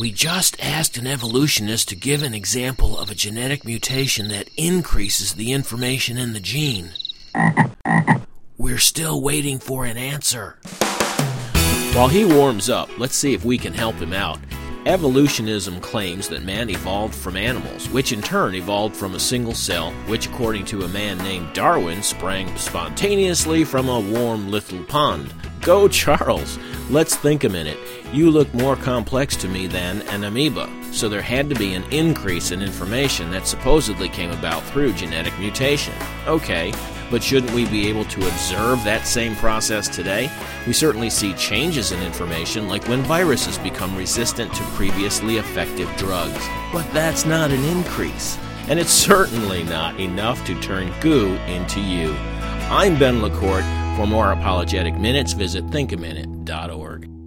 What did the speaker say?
We just asked an evolutionist to give an example of a genetic mutation that increases the information in the gene. We're still waiting for an answer. While he warms up, let's see if we can help him out. Evolutionism claims that man evolved from animals, which in turn evolved from a single cell, which, according to a man named Darwin, sprang spontaneously from a warm little pond. Go, Charles! Let's think a minute. You look more complex to me than an amoeba, so there had to be an increase in information that supposedly came about through genetic mutation. Okay, but shouldn't we be able to observe that same process today? We certainly see changes in information, like when viruses become resistant to previously effective drugs. But that's not an increase. And it's certainly not enough to turn goo into you. I'm Ben LaCourte. For more apologetic minutes, visit thinkaminute.org.